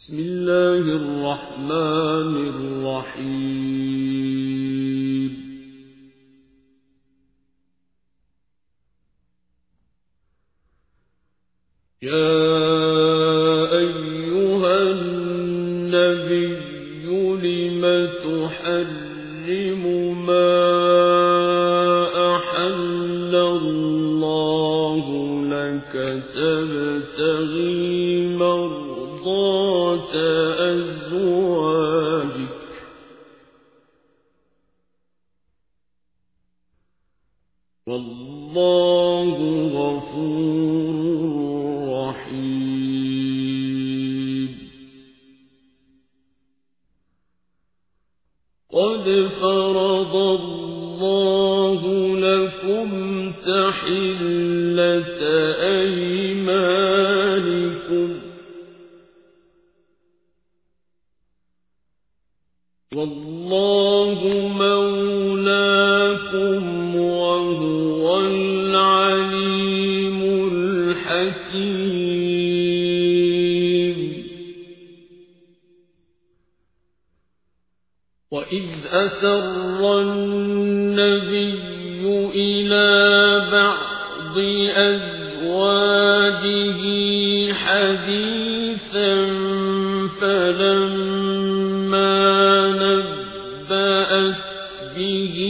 بسم الله الرحمن الرحيم. يا أيها النبي لم تحرم ما أحل الله قد فرض الله لكم تحلة أيمانكم والله مولاكم وهو العليم الحكيم وإذ أسر النبي إلى بعض أزواجه حديثا فلما نبأت به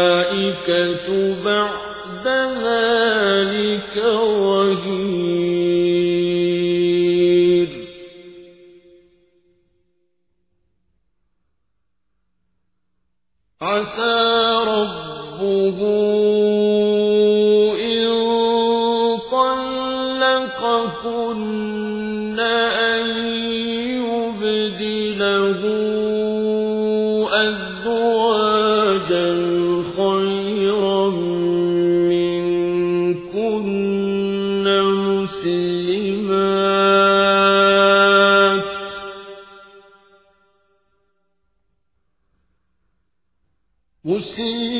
والملائكة بعد ذلك عسى ربه إن أن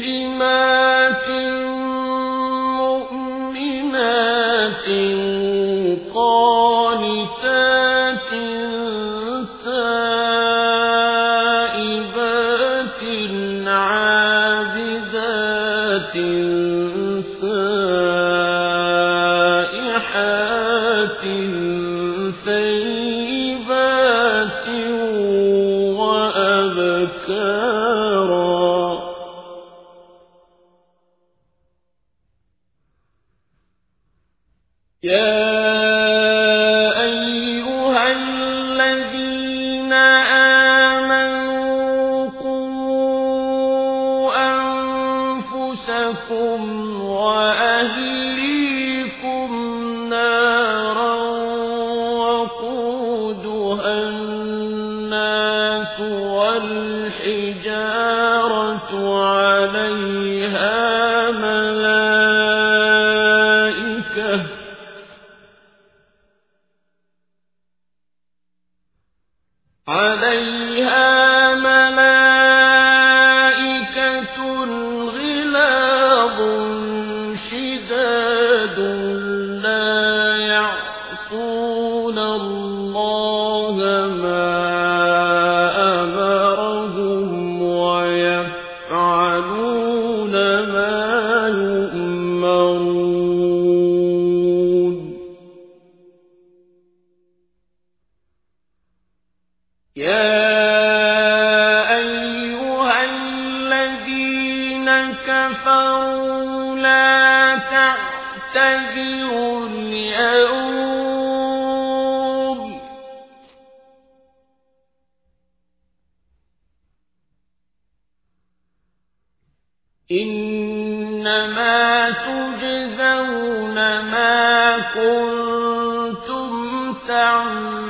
مسلمات مؤمنات قانتات تائبات عابدات سائحات ثيبات وأبكارا وَأَهْلِيكُمْ نَارًا وَقُودُهَا النَّاسُ وَالْحِجَارَةُ عَلَيْهَا مَلَائِكَةٌ عَلَيْهَا يا أيها الذين كفروا لا تعتذروا اليوم إنما تجزون ما كنتم تعملون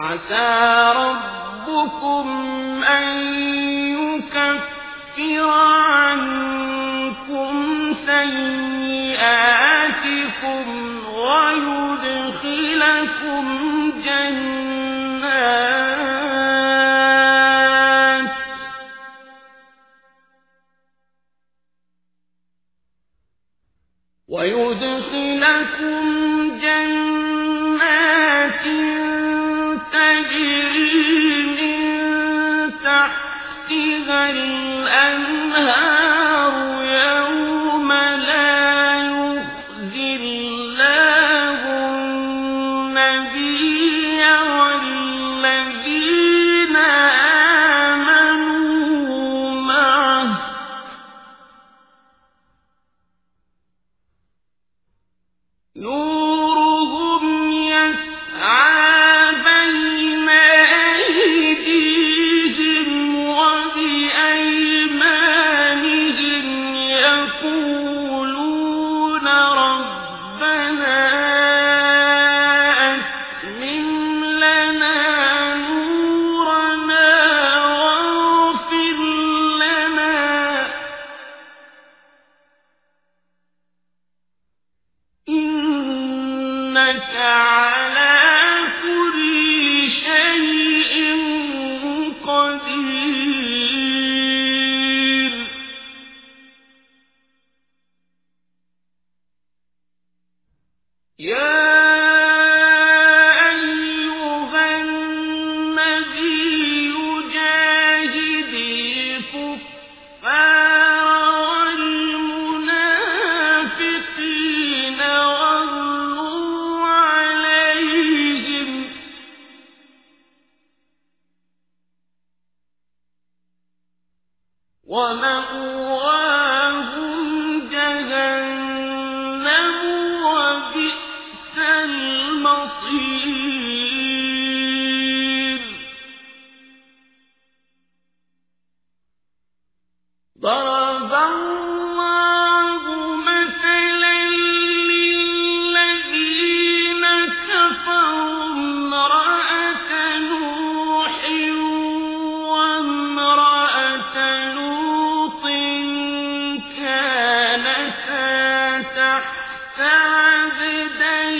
عسى ربكم أن يكفر عنكم سيئاتكم ويدخلكم جنات ويدخلكم النبي ساجدين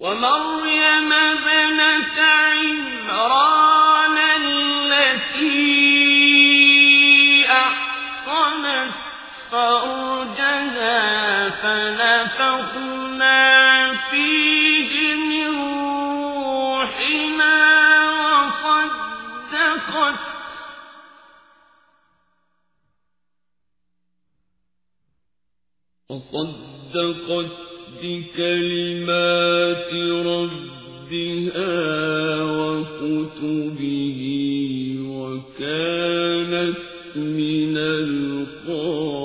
ومريم ابنة عمران التي أحصنت فرجها فنفخنا فيه من روحنا وصدقت. وصدقت. بكلمات ربها وكتبه وكانت من القانتين